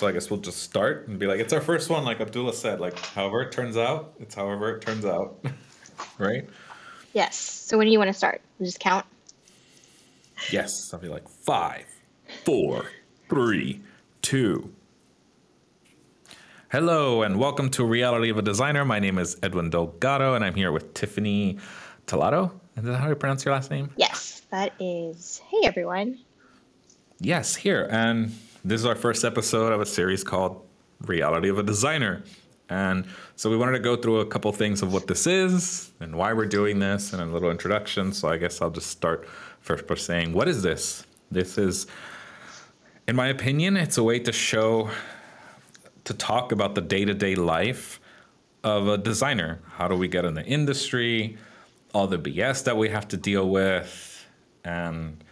So I guess we'll just start and be like, it's our first one, like Abdullah said. Like, however it turns out, it's however it turns out, right? Yes. So when do you want to start? We'll just count. Yes. I'll be like five, four, three, two. Hello and welcome to Reality of a Designer. My name is Edwin Delgado, and I'm here with Tiffany Talato. Is that how you pronounce your last name? Yes, that is. Hey, everyone. Yes, here. And this is our first episode of a series called Reality of a Designer. And so we wanted to go through a couple things of what this is and why we're doing this and a little introduction. So I guess I'll just start first by saying, what is this? This is, in my opinion, it's a way to show, to talk about the day to day life of a designer. How do we get in the industry? All the BS that we have to deal with, and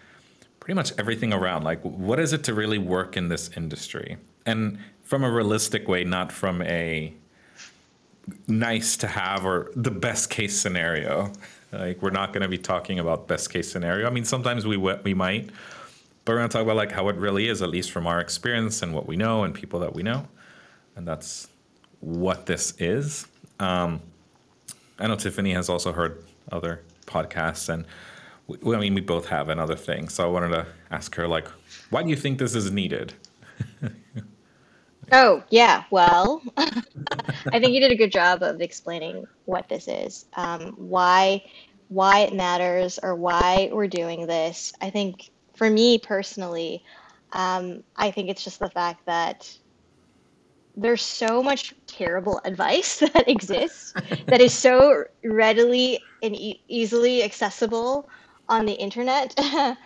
pretty much everything around. Like, what is it to really work in this industry? And from a realistic way, not from a nice to have or the best case scenario. Like, we're not going to be talking about best case scenario. I mean, sometimes we we might, but we're going to talk about like how it really is, at least from our experience and what we know and people that we know, and that's what this is. Um, I know Tiffany has also heard other podcasts, and we, I mean, we both have another thing. So I wanted to ask her, like, why do you think this is needed? Oh, yeah. Well, I think you did a good job of explaining what this is, um, why why it matters, or why we're doing this. I think for me personally, um, I think it's just the fact that there's so much terrible advice that exists that is so readily and e- easily accessible on the internet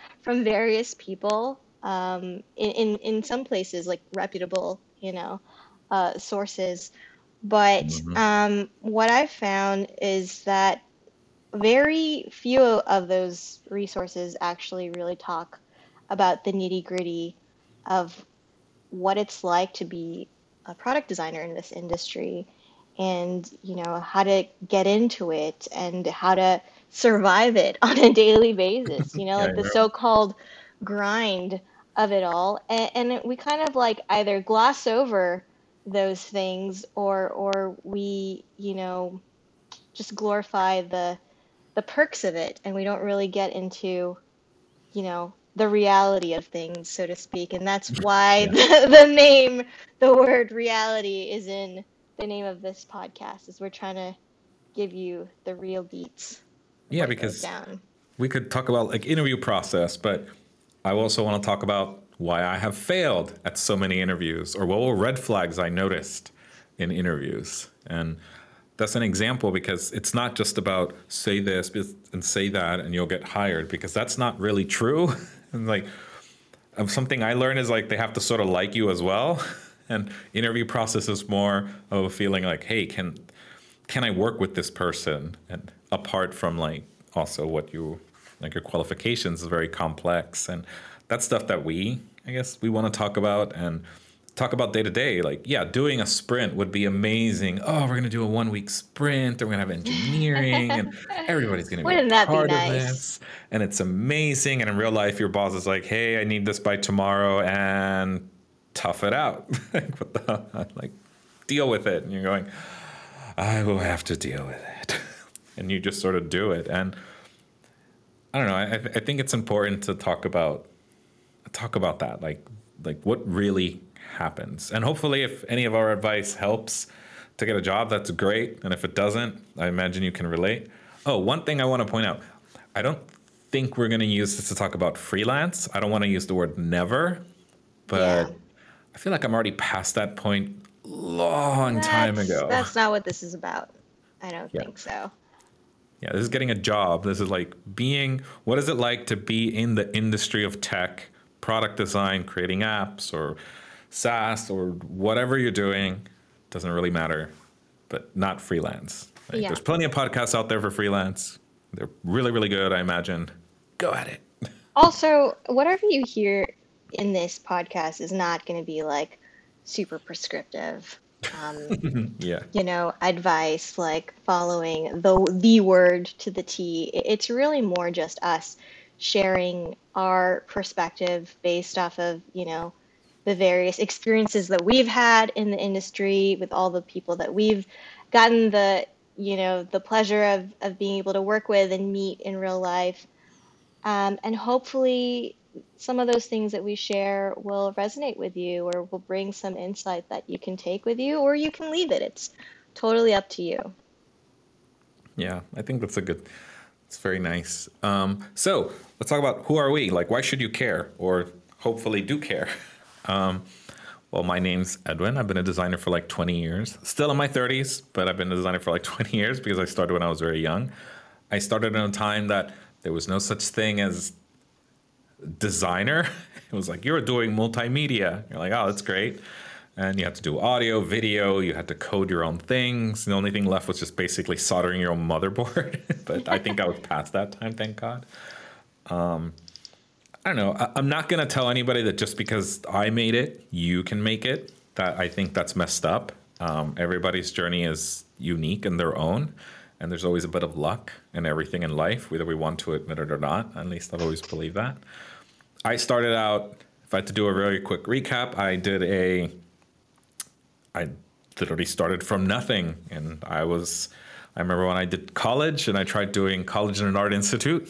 from various people um, in, in, in some places like reputable you know uh, sources but Mhm. um, what i've found is that very few of those resources actually really talk about the nitty gritty of what it's like to be a product designer in this industry and you know how to get into it and how to survive it on a daily basis you know Yeah, like the yeah. so-called grind of it all. And, and we kind of like either gloss over those things or or we you know just glorify the the perks of it. And we don't really get into you know the reality of things so to speak. And that's mm-hmm. why the, the name the word reality is in the name of this podcast is we're trying to give you the real beats Yeah, because we could talk about like interview process, but I also want to talk about why I have failed at so many interviews or what were red flags I noticed in interviews. And that's an example because it's not just about say this and say that and you'll get hired because that's not really true. and like um, something I learned is like they have to sort of like you as well. And interview process is more of a feeling like, hey, can can I work with this person? And apart from like also what you like your qualifications is very complex and that's stuff that we I guess we want to talk about and talk about day to day. Like, yeah, doing a sprint would be amazing. Oh, we're gonna do a one week sprint, and we're gonna have engineering, and everybody's gonna be Wouldn't a that be part of this, and it's amazing. And in real life, your boss is like, "Hey, I need this by tomorrow," and tough it out. like, what the like, deal with it. And you're going, I will have to deal with it, and you just sort of do it. And I don't know. I, I think it's important to talk about talk about that, like like what really happens. And hopefully, if any of our advice helps to get a job, that's great. And if it doesn't, I imagine you can relate. Oh, one thing I want to point out: I don't think we're going to use this to talk about freelance. I don't want to use the word never, but Yeah. I feel like I'm already past that point long time ago. that's not what this is about i don't Yeah. think so Yeah, this is getting a job. This is like being what is it like to be in the industry of tech, product design, creating apps or SaaS or whatever you're doing, doesn't really matter, but not freelance. Like, Yeah. There's plenty of podcasts out there for freelance. They're really, really good, I imagine. Go at it. Also, whatever you hear in this podcast is not going to be like super prescriptive. Um, yeah. you know, advice like following the the word to the T. It's really more just us sharing our perspective based off of you know the various experiences that we've had in the industry with all the people that we've gotten the you know the pleasure of, of being able to work with and meet in real life um, and hopefully some of those things that we share will resonate with you or will bring some insight that you can take with you or you can leave it it's totally up to you yeah i think that's a good it's very nice um, so let's talk about who are we like why should you care or hopefully do care um, well, my name's Edwin. I've been a designer for like 20 years. Still in my 30s, but I've been a designer for like 20 years because I started when I was very young. I started in a time that there was no such thing as designer. It was like you were doing multimedia. You're like, oh, that's great. And you had to do audio, video, you had to code your own things. The only thing left was just basically soldering your own motherboard. but I think I was past that time, thank God. Um, I don't know. I, am not going to tell anybody that just because I made it, you can make it. That I think that's messed up. Um, everybody's journey is unique in their own, and there's always a bit of luck in everything in life, whether we want to admit it or not. At least I've always believed that. I started out. If I had to do a very quick recap, I did a. I literally started from nothing, and I was. I remember when I did college, and I tried doing college in an art institute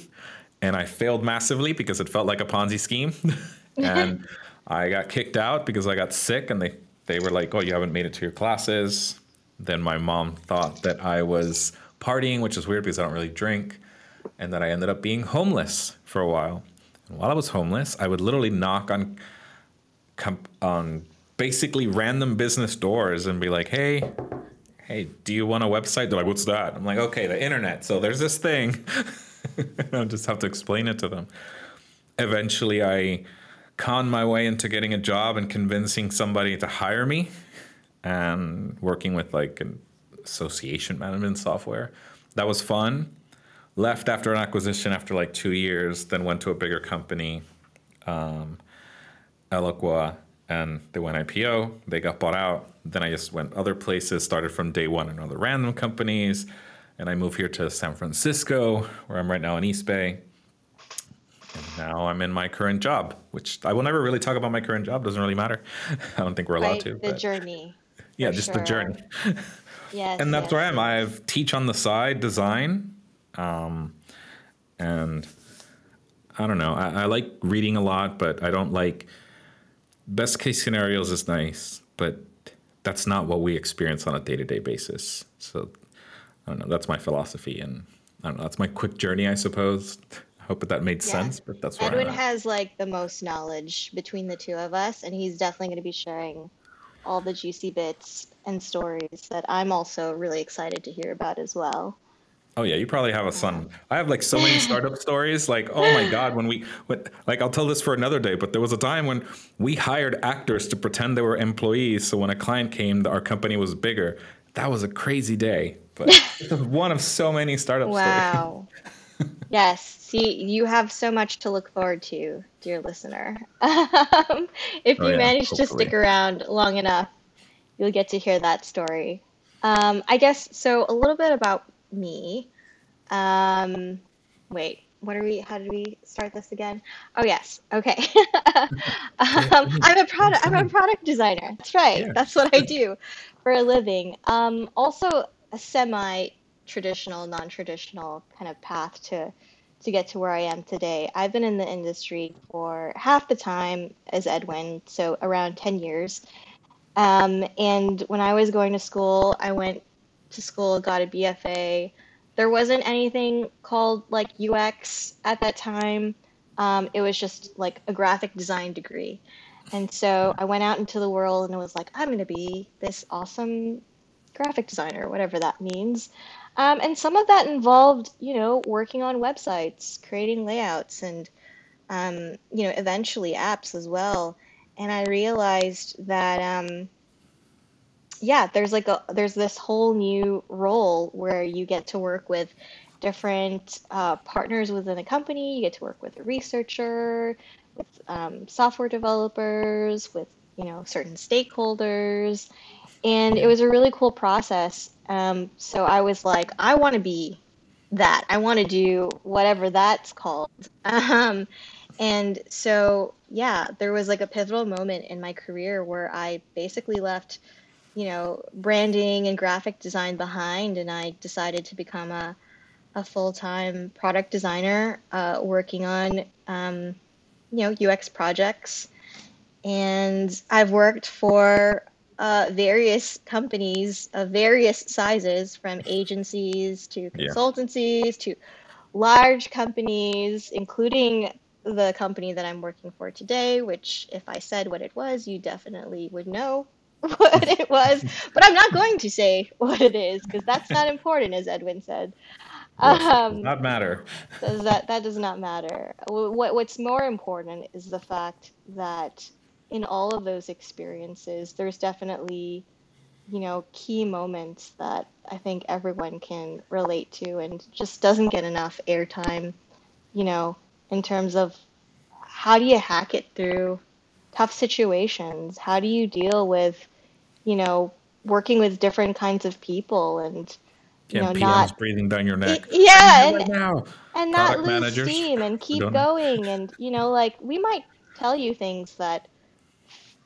and I failed massively because it felt like a Ponzi scheme. and I got kicked out because I got sick, and they they were like, "Oh, you haven't made it to your classes." Then my mom thought that I was partying, which is weird because I don't really drink, and that I ended up being homeless for a while. And while I was homeless, I would literally knock on on basically random business doors and be like, "Hey, hey, do you want a website?" They're like, "What's that?" I'm like, "Okay, the internet." So there's this thing. I'll just have to explain it to them. Eventually, I conned my way into getting a job and convincing somebody to hire me and working with like an association management software. That was fun. Left after an acquisition after like two years, then went to a bigger company, um, Eloqua, and they went IPO. They got bought out. Then I just went other places, started from day one in other random companies and I moved here to San Francisco, where I'm right now in East Bay. And now I'm in my current job, which I will never really talk about my current job. Doesn't really matter. I don't think we're allowed to. The but, journey. Yeah, just sure. the journey. yes. And that's yes, where I am. I teach on the side design, um, and I don't know. I, I like reading a lot, but I don't like. Best case scenarios is nice, but that's not what we experience on a day to day basis. So I don't know. That's my philosophy, and I don't know. That's my quick journey, I suppose. I hope that that made yeah. sense, but that's where Edwin has like the most knowledge between the two of us, and he's definitely going to be sharing all the juicy bits and stories that I'm also really excited to hear about as well. Oh yeah, you probably have a son. I have like so many startup stories. Like, oh my god, when we, when, like, I'll tell this for another day. But there was a time when we hired actors to pretend they were employees. So when a client came, our company was bigger. That was a crazy day but one of so many startup wow. stories. yes. See, you have so much to look forward to, dear listener. Um, if oh, you yeah, manage hopefully. to stick around long enough, you'll get to hear that story. Um, I guess so. A little bit about me. Um, wait, what are we? How did we start this again? Oh yes, okay. um, I'm a product. I'm a product designer. That's right. That's what I do for a living. Um, also, a semi traditional, non traditional kind of path to to get to where I am today. I've been in the industry for half the time as Edwin, so around 10 years. Um, and when I was going to school, I went to school, got a BFA. There wasn't anything called like UX at that time. Um, it was just like a graphic design degree. And so I went out into the world and it was like, I'm going to be this awesome graphic designer, whatever that means. Um, and some of that involved, you know, working on websites, creating layouts, and um, you know, eventually apps as well. And I realized that, um, yeah, there's like a there's this whole new role where you get to work with different uh, partners within a company. You get to work with a researcher, with um, software developers, with you know certain stakeholders, and it was a really cool process. Um, so I was like, I want to be that. I want to do whatever that's called. Um, And so, yeah, there was like a pivotal moment in my career where I basically left, you know, branding and graphic design behind, and I decided to become a, a full time product designer uh, working on, um, you know, UX projects. And I've worked for uh, various companies of various sizes, from agencies to consultancies yeah. to large companies, including the company that I'm working for today, which if I said what it was, you definitely would know what it was. But I'm not going to say what it is because that's not important, as Edwin said. Um, does not matter. Does that that does not matter. What what's more important is the fact that in all of those experiences, there's definitely, you know, key moments that I think everyone can relate to and just doesn't get enough airtime, you know, in terms of how do you hack it through tough situations? How do you deal with, you know, working with different kinds of people and you know, not breathing down your neck. Yeah, and, right and not lose managers. steam and keep going. And you know, like we might tell you things that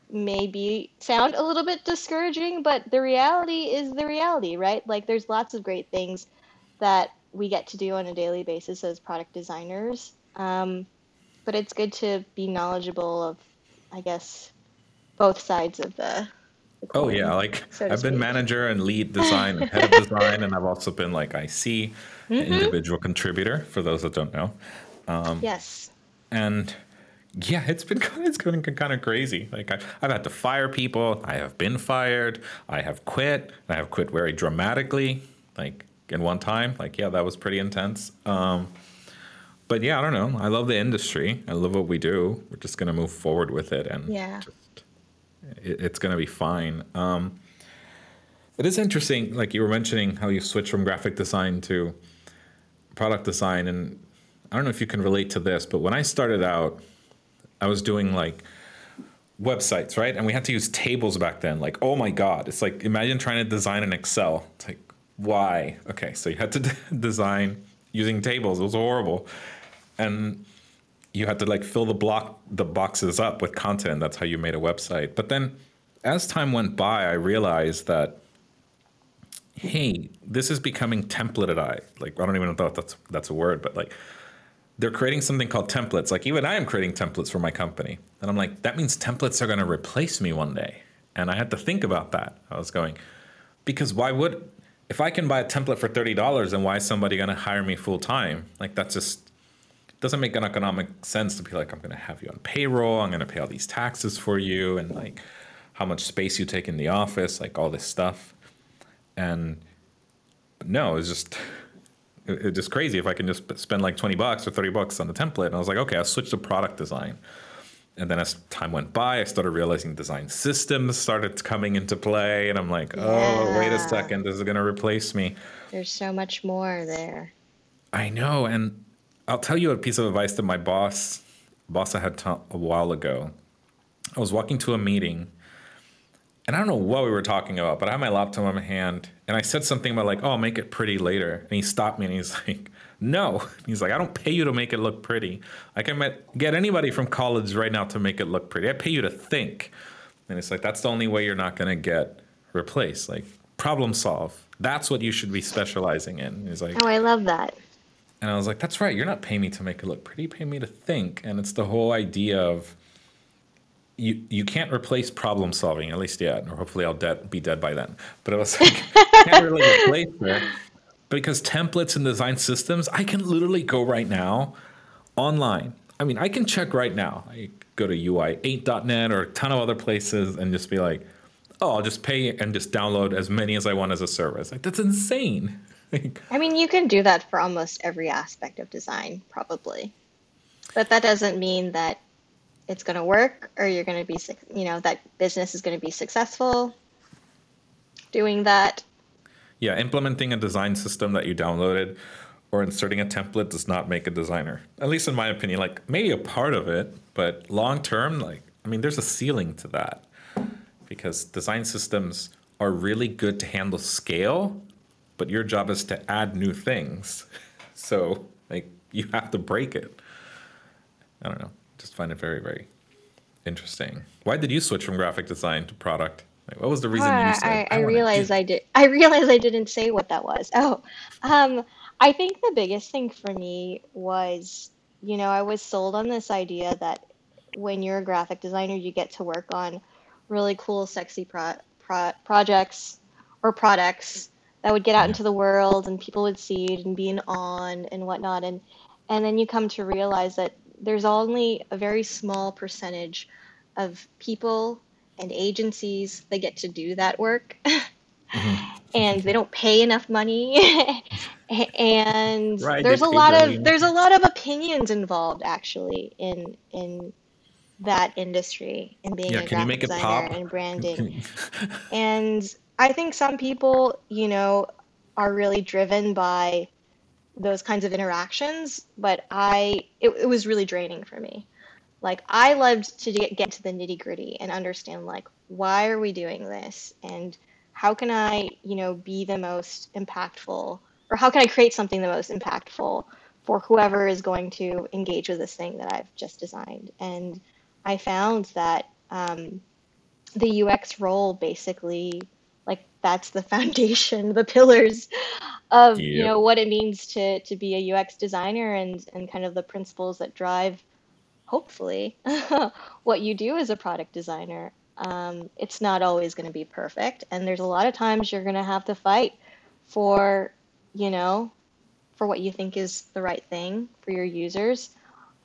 maybe sound a little bit discouraging, but the reality is the reality, right? Like there's lots of great things that we get to do on a daily basis as product designers um, but it's good to be knowledgeable of, I guess, both sides of the. the coin, oh yeah, like so I've been manager and lead design and head of design, and I've also been like IC, mm-hmm. individual contributor for those that don't know. Um, yes. And yeah, it's been it's been kind of crazy. Like I, I've had to fire people. I have been fired. I have quit. I have quit very dramatically. Like in one time. Like yeah, that was pretty intense. Um, but yeah, I don't know. I love the industry. I love what we do. We're just gonna move forward with it, and yeah, just, it, it's gonna be fine. Um, it is interesting, like you were mentioning, how you switch from graphic design to product design, and I don't know if you can relate to this, but when I started out, I was doing like websites, right? And we had to use tables back then. Like, oh my god, it's like imagine trying to design an Excel. It's like, why? Okay, so you had to design using tables. It was horrible and you had to like fill the block the boxes up with content. That's how you made a website. But then as time went by, I realized that hey, this is becoming templated. I like I don't even know if that's that's a word, but like they're creating something called templates. Like even I am creating templates for my company. And I'm like, that means templates are going to replace me one day. And I had to think about that. I was going, because why would, if I can buy a template for $30, then why is somebody going to hire me full time? Like that's just, doesn't make an economic sense to be like, I'm going to have you on payroll. I'm going to pay all these taxes for you and like how much space you take in the office, like all this stuff. And no, it's just, it's just crazy if I can just spend like 20 bucks or 30 bucks on the template. And I was like, okay, I'll switch to product design. And then as time went by, I started realizing design systems started coming into play. And I'm like, yeah. oh, wait a second, this is going to replace me. There's so much more there. I know. And I'll tell you a piece of advice that my boss boss I had a while ago. I was walking to a meeting, and I don't know what we were talking about, but I had my laptop in my hand, and I said something about like, "Oh, I'll make it pretty later," and he stopped me and he's like, "No," he's like, "I don't pay you to make it look pretty. I can get anybody from college right now to make it look pretty. I pay you to think." And it's like that's the only way you're not gonna get replaced. Like problem solve. That's what you should be specializing in. He's like, "Oh, I love that." And I was like, that's right. You're not paying me to make it look pretty. You pay me to think. And it's the whole idea of you you can't replace problem solving, at least yet, or hopefully I'll dead, be dead by then. But it was like, I can't really replace it. Because templates and design systems, I can literally go right now online. I mean, I can check right now. I go to UI8.net or a ton of other places and just be like, oh, I'll just pay and just download as many as I want as a service. Like, that's insane. I mean, you can do that for almost every aspect of design, probably. But that doesn't mean that it's going to work or you're going to be, you know, that business is going to be successful doing that. Yeah, implementing a design system that you downloaded or inserting a template does not make a designer. At least in my opinion, like maybe a part of it, but long term, like, I mean, there's a ceiling to that because design systems are really good to handle scale but your job is to add new things. So like you have to break it. I don't know. Just find it very, very interesting. Why did you switch from graphic design to product? Like, what was the reason Ah, you said? I, I wanna realized do-" I did. I realized I didn't say what that was. Oh, um, I think the biggest thing for me was, you know, I was sold on this idea that when you're a graphic designer, you get to work on really cool, sexy pro pro projects or products that would get out Yeah. into the world and people would see it and be in awe and, and whatnot. And and then you come to realize that there's only a very small percentage of people and agencies that get to do that work. Mhm. and they don't pay enough money and Right, there's a lot of there's a lot of opinions involved actually in in that industry and being Yeah, a graphic designer and branding and I think some people, you know, are really driven by those kinds of interactions, but I it, it was really draining for me. Like I loved to get, get to the nitty gritty and understand like why are we doing this and how can I, you know, be the most impactful or how can I create something the most impactful for whoever is going to engage with this thing that I've just designed. And I found that um, the UX role basically like that's the foundation, the pillars of you know what it means to to be a UX designer and and kind of the principles that drive hopefully what you do as a product designer. Um, it's not always going to be perfect, and there's a lot of times you're going to have to fight for you know for what you think is the right thing for your users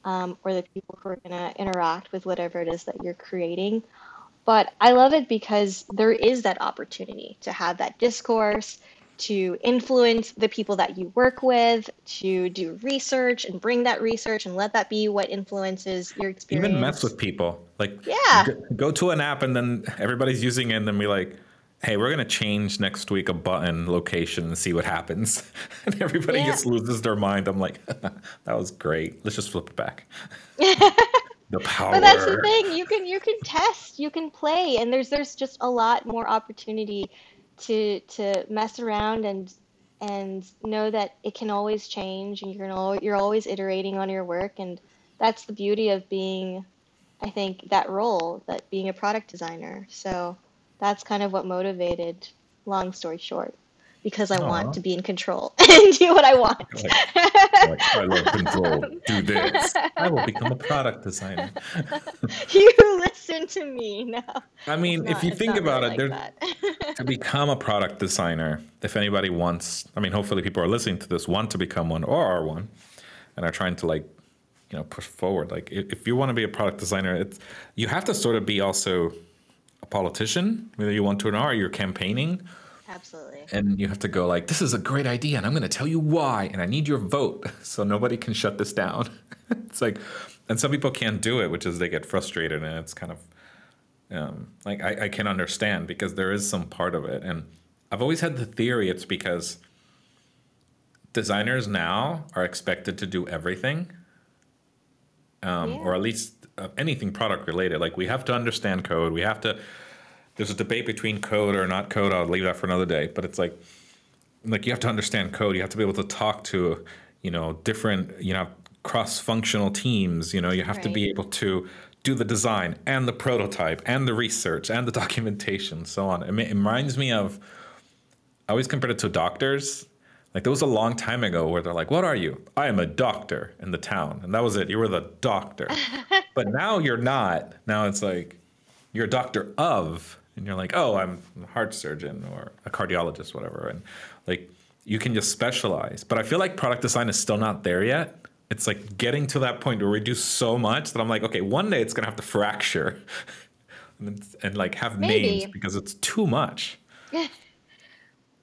um, or the people who are going to interact with whatever it is that you're creating. But I love it because there is that opportunity to have that discourse, to influence the people that you work with, to do research and bring that research and let that be what influences your experience. Even mess with people. Like, Yeah. go, go to an app and then everybody's using it and then be like, hey, we're going to change next week a button location and see what happens. And everybody Yeah. just loses their mind. I'm like, that was great. Let's just flip it back. the power. But that's the thing. You can you can test, you can play, and there's there's just a lot more opportunity to to mess around and and know that it can always change, and you're gonna, you're always iterating on your work, and that's the beauty of being, I think, that role, that being a product designer. So that's kind of what motivated. Long story short, because I want to be in control and do what I want. Like, like, I love control. Do this. I will become a product designer. you listen to me now. I mean, It's if you think about really it, like to become a product designer, if anybody wants, I mean, hopefully people are listening to this, want to become one or are one, and are trying to like, you know, push forward. Like, if, if you want to be a product designer, it's you have to sort of be also a politician, whether you want to or not. Or you're campaigning, Absolutely. and you have to go like, "This is a great idea, and I'm going to tell you why, and I need your vote, so nobody can shut this down." it's like, and some people can't do it, which is they get frustrated, and it's kind of um, like I, I can understand because there is some part of it, and I've always had the theory it's because designers now are expected to do everything, um, or at least uh, anything product related. Like we have to understand code, we have to. There's a debate between code or not code. I'll leave that for another day. But it's like, like you have to understand code. You have to be able to talk to, you know, different, you know, cross-functional teams. You know, you have to be able to do the design and the prototype and the research and the documentation, so on. It, it reminds me of. I always compared it to doctors. Like that was a long time ago where they're like, "What are you?" I am a doctor in the town, and that was it. You were the doctor. but now you're not. Now it's like you're a doctor of, and you're like, "Oh, I'm a heart surgeon or a cardiologist, whatever." And like you can just specialize. But I feel like product design is still not there yet. It's like getting to that point where we do so much that I'm like, okay, one day it's gonna have to fracture, and, and like have names because it's too much.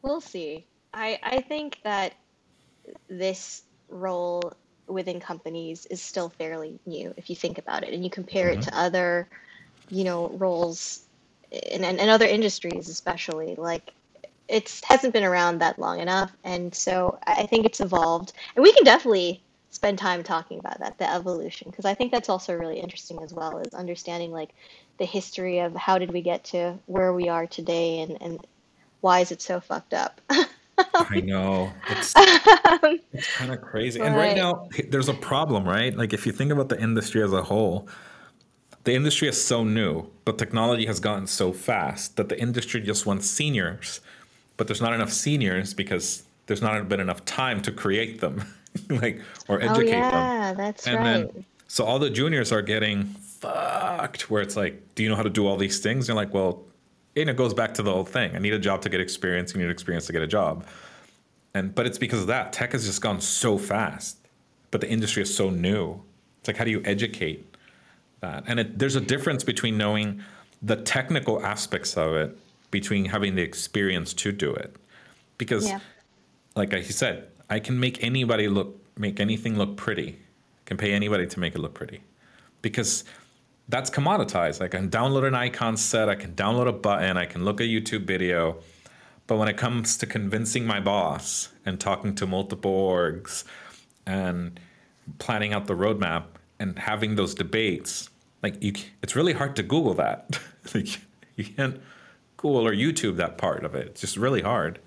We'll see. I, I think that this role within companies is still fairly new if you think about it and you compare it mm-hmm. to other, you know, roles in, in, in other industries especially. Like it hasn't been around that long enough. And so I I think it's evolved. And we can definitely spend time talking about that, the evolution, because I think that's also really interesting as well, is understanding like the history of how did we get to where we are today and, and why is it so fucked up? I know. It's, it's kind of crazy. And right now, there's a problem, right? Like, if you think about the industry as a whole, the industry is so new, but technology has gotten so fast that the industry just wants seniors, but there's not enough seniors because there's not been enough time to create them, like, or Oh educate them. yeah, that's And right. then, so all the juniors are getting fucked, where it's like, do you know how to do all these things? And you're like, well, and it goes back to the whole thing. I need a job to get experience. You need experience to get a job. And but it's because of that tech has just gone so fast, but the industry is so new. It's like how do you educate that? And it, there's a difference between knowing the technical aspects of it, between having the experience to do it, because Yeah. like I said, I can make anybody look make anything look pretty. I Can pay anybody to make it look pretty, because that's commoditized. I can download an icon set, I can download a button, I can look at a YouTube video. But when it comes to convincing my boss and talking to multiple orgs and planning out the roadmap and having those debates, like you, it's really hard to Google that. like you can't Google or YouTube that part of it. It's just really hard.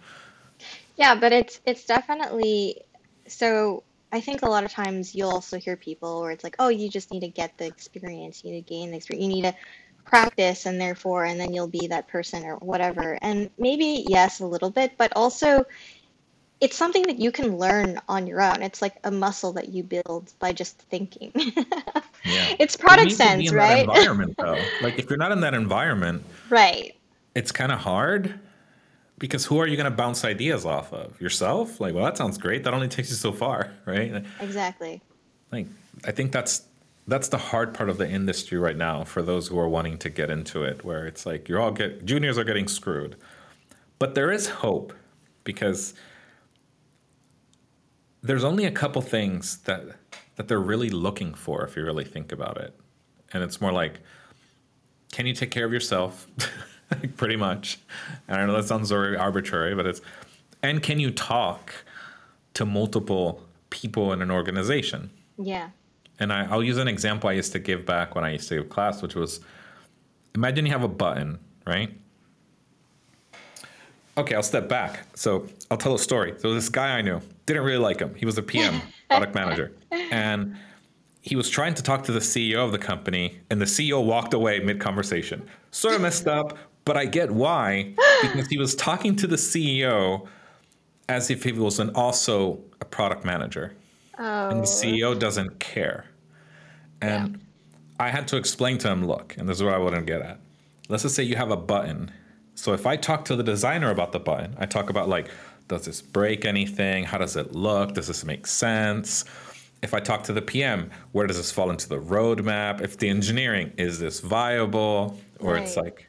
Yeah, but it's it's definitely so I think a lot of times you'll also hear people where it's like, oh, you just need to get the experience, you need to gain the experience, you need to practice and therefore and then you'll be that person or whatever. And maybe yes, a little bit, but also it's something that you can learn on your own. It's like a muscle that you build by just thinking. Yeah. It's product need to be sense, right? Environment though. like if you're not in that environment, Right. it's kind of hard because who are you going to bounce ideas off of? Yourself? Like, well, that sounds great. That only takes you so far, right? Exactly. Like, I think that's that's the hard part of the industry right now for those who are wanting to get into it, where it's like you're all get juniors are getting screwed, but there is hope because there's only a couple things that that they're really looking for if you really think about it, and it's more like, can you take care of yourself? Like, Pretty much. And I know that sounds very arbitrary, but it's, and can you talk to multiple people in an organization? Yeah. And I, I'll use an example I used to give back when I used to give class, which was imagine you have a button, right? Okay, I'll step back. So I'll tell a story. So this guy I knew didn't really like him. He was a PM, product manager, and he was trying to talk to the CEO of the company, and the CEO walked away mid conversation. Sort of messed up, but I get why because he was talking to the CEO as if he was an also a product manager Oh. and the oh. CEO doesn't care. And I had to explain to him, look, and this is what I to get at. Let's just say you have a button. So if I talk to the designer about the button, I talk about like, does this break anything? How does it look? Does this make sense? If I talk to the PM, where does this fall into the roadmap? If the engineering, is this viable? Or it's like,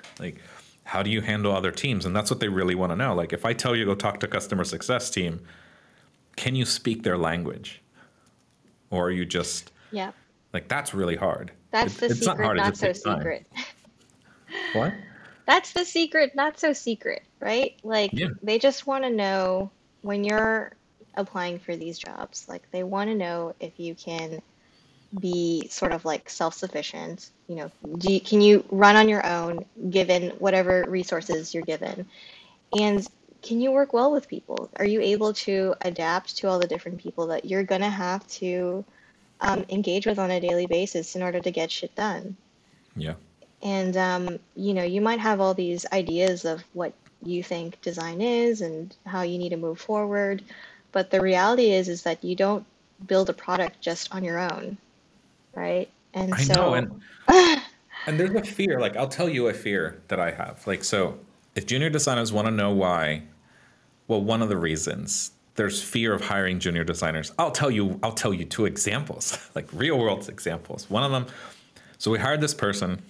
Yeah. And that's what they really want to know. Like, if I tell you go talk to customer success team, can you speak their language, or are you just so takes time. secret. Not so secret. What? That's the secret, not so secret, right? Like Yeah. they just want to know when you're applying for these jobs, like they want to know if you can be sort of like self-sufficient, you know, do you, can you run on your own given whatever resources you're given? And can you work well with people? Are you able to adapt to all the different people that you're going to have to um, engage with on a daily basis in order to get shit done? Yeah. And um, you know, you might have all these ideas of what you think design is and how you need to move forward, but the reality is is that you don't build a product just on your own, right? And I so know, and and there's a fear. Like I'll tell you a fear that I have. Like so, if junior designers want to know why, well, one of the reasons there's fear of hiring junior designers. I'll tell you. I'll tell you two examples, like real world examples. One of them. So we hired this person.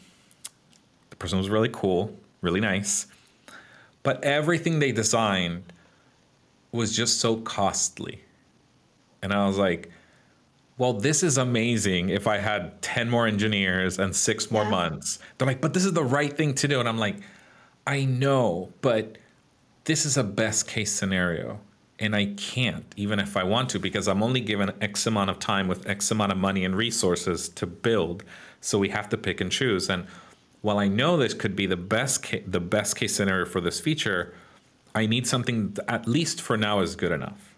The person was really cool, really nice, but everything they designed was just so costly. And I was like, well, this is amazing if I had 10 more engineers and six more yeah. months. They're like, but this is the right thing to do. And I'm like, I know, but this is a best case scenario. And I can't, even if I want to, because I'm only given X amount of time with X amount of money and resources to build. So we have to pick and choose. And while I know this could be the best ca- the best case scenario for this feature, I need something that at least for now is good enough.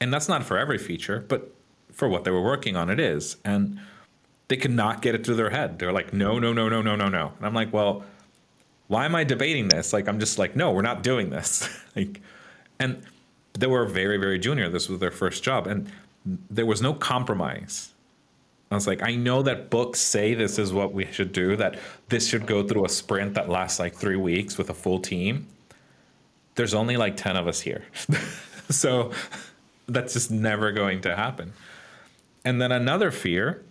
And that's not for every feature, but for what they were working on, it is. And they could not get it through their head. They're like, no, no, no, no, no, no, no. And I'm like, well, why am I debating this? Like, I'm just like, no, we're not doing this. like, and they were very, very junior. This was their first job, and there was no compromise. I was like, I know that books say this is what we should do, that this should go through a sprint that lasts like three weeks with a full team. There's only like 10 of us here. so that's just never going to happen. And then another fear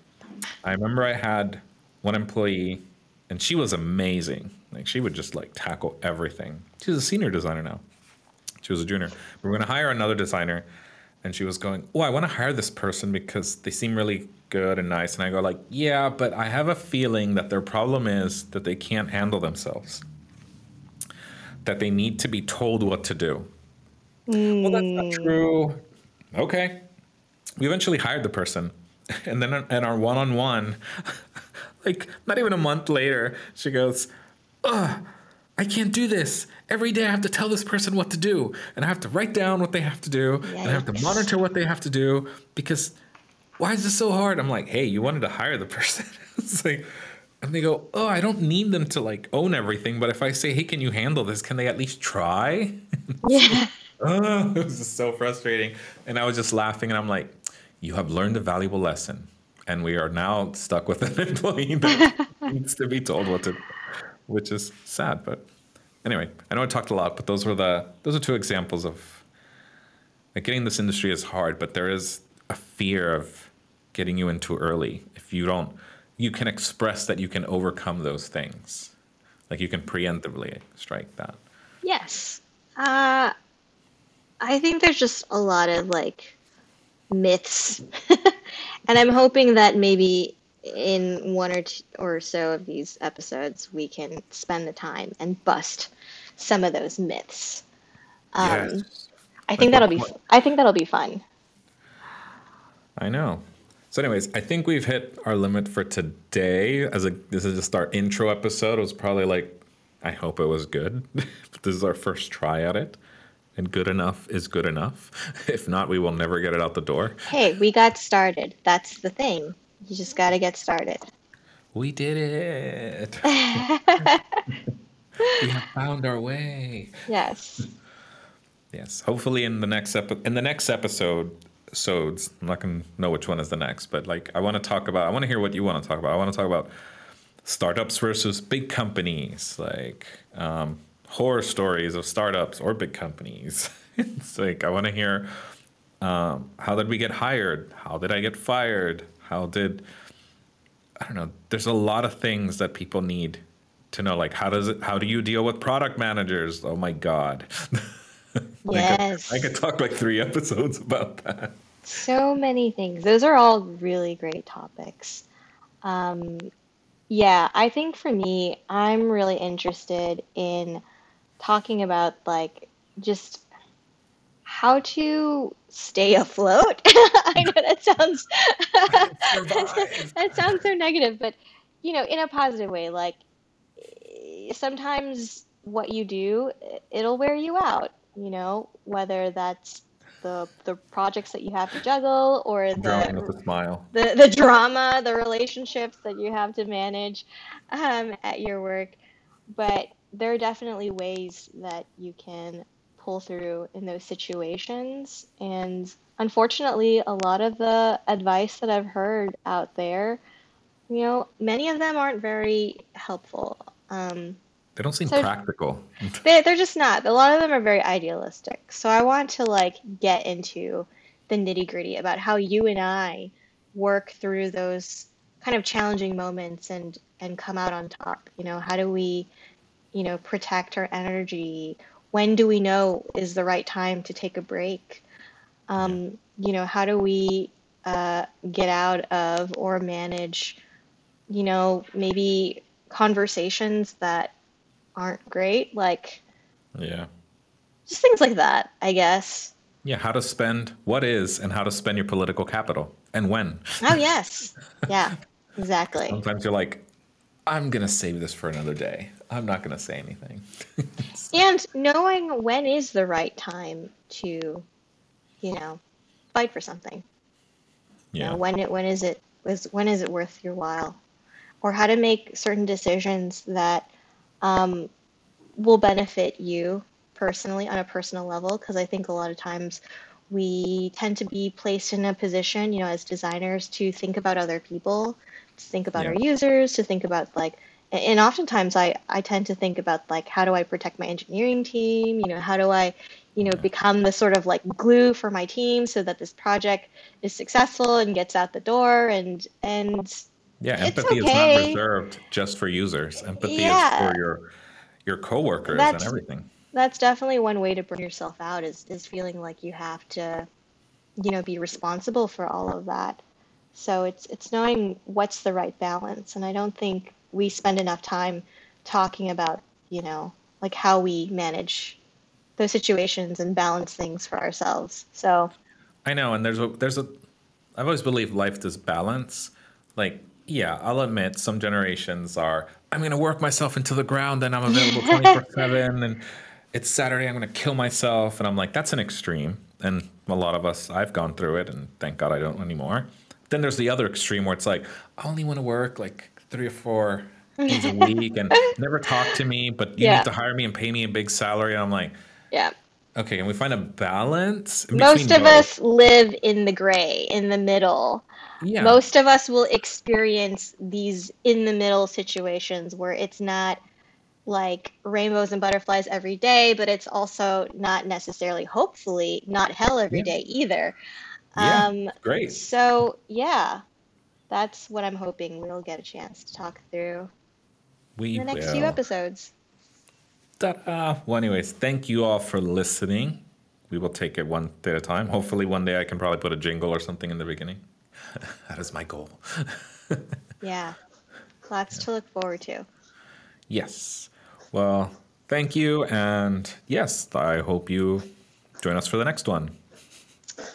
I remember I had one employee, and she was amazing. Like she would just like tackle everything. She's a senior designer now. She was a junior. We are going to hire another designer, and she was going, "Oh, I want to hire this person because they seem really good and nice." And I go like, "Yeah, but I have a feeling that their problem is that they can't handle themselves. That they need to be told what to do." Mm. Well, that's not hmm. true. Okay. We eventually hired the person, and then in our one-on-one, like not even a month later, she goes, "Ugh." I can't do this. Every day I have to tell this person what to do, and I have to write down what they have to do, Yikes. and I have to monitor what they have to do because why is this so hard? I'm like, hey, you wanted to hire the person. it's like, and they go, oh, I don't need them to like own everything, but if I say, hey, can you handle this? Can they at least try? Yeah. Oh, it was just so frustrating. And I was just laughing, and I'm like, you have learned a valuable lesson, and we are now stuck with an employee that needs to be told what to do which is sad. But anyway, I know I talked a lot, but those were the those are two examples of like getting this industry is hard, but there is a fear of getting you in too early. If you don't, you can express that you can overcome those things. Like you can preemptively strike that. Yes. Uh, I think there's just a lot of like myths. and I'm hoping that maybe in one or two or so of these episodes, we can spend the time and bust some of those myths. Um, yes. I think that'll be. I think that'll be fun. I know. So, anyways, I think we've hit our limit for today. As a this is just our intro episode. It was probably like, I hope it was good. this is our first try at it, and good enough is good enough. If not, we will never get it out the door. Hey, we got started. That's the thing. You just got to get started. We did it. we have found our way. Yes. Yes. Hopefully, in the next epi- in the next episode, sods. I'm not gonna know which one is the next, but like I want to talk about. I want to hear what you want to talk about. I want to talk about startups versus big companies, like um, horror stories of startups or big companies. it's like I want to hear um, how did we get hired? How did I get fired? How did I don't know. There's a lot of things that people need to know. Like how does it? How do you deal with product managers? Oh my god. yes. I, could, I could talk like three episodes about that. So many things. Those are all really great topics. Um, yeah, I think for me, I'm really interested in talking about like just how to stay afloat. I know that sounds that sounds so negative, but you know, in a positive way. Like sometimes what you do, it'll wear you out. You know, whether that's the the projects that you have to juggle or the with a smile. the the drama, the relationships that you have to manage um, at your work. But there are definitely ways that you can pull through in those situations. And unfortunately, a lot of the advice that I've heard out there, you know, many of them aren't very helpful. Um, they don't seem so practical. they, they're just not. A lot of them are very idealistic. So I want to like get into the nitty gritty about how you and I work through those kind of challenging moments and and come out on top. You know, how do we, you know, protect our energy when do we know is the right time to take a break? Um, you know, how do we uh, get out of or manage, you know, maybe conversations that aren't great, like Yeah. just things like that, I guess. Yeah. How to spend what is and how to spend your political capital and when. Oh, yes. Yeah, exactly. Sometimes you're like, I'm going to save this for another day. I'm not going to say anything. And knowing when is the right time to, you know, fight for something. You yeah. know, when it when is it was when is it worth your while? Or how to make certain decisions that um, will benefit you personally on a personal level because I think a lot of times we tend to be placed in a position, you know, as designers to think about other people, to think about Yeah. our users, to think about like and oftentimes I, I tend to think about like how do I protect my engineering team? You know, how do I, you know, become the sort of like glue for my team so that this project is successful and gets out the door and and Yeah, empathy is not reserved just for users. Empathy Yeah. is for your your coworkers That's- and everything. that's definitely one way to burn yourself out is is feeling like you have to you know be responsible for all of that so it's it's knowing what's the right balance and i don't think we spend enough time talking about you know like how we manage those situations and balance things for ourselves so I know, and there's a there's a I've always believed life does balance. Like, yeah, I'll admit some generations are I'm gonna work myself into the ground and I'm available twenty four seven and it's Saturday, I'm gonna kill myself and I'm like, that's an extreme. And a lot of us I've gone through it and thank God I don't anymore. Then there's the other extreme where it's like, I only want to work like three or four days a week and never talk to me, but you Yeah. need to hire me and pay me a big salary. I'm like, yeah okay, can we find a balance? most of both? us live in the gray in the middle yeah. most of us will experience these in the middle situations where it's not like rainbows and butterflies every day, but it's also not necessarily, hopefully, not hell every Yeah. day either. Yeah, Um, great. so, yeah, that's what I'm hoping we'll get a chance to talk through We in the next will. few episodes. Ta-da. Well, anyways, thank you all for listening. We will take it one day at a time. Hopefully, one day I can probably put a jingle or something in the beginning. that is my goal. Yeah, lots to look forward to. Yes. Well, thank you. And yes, I hope you join us for the next one.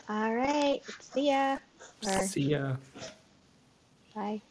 All right, see ya. Or See ya. Bye.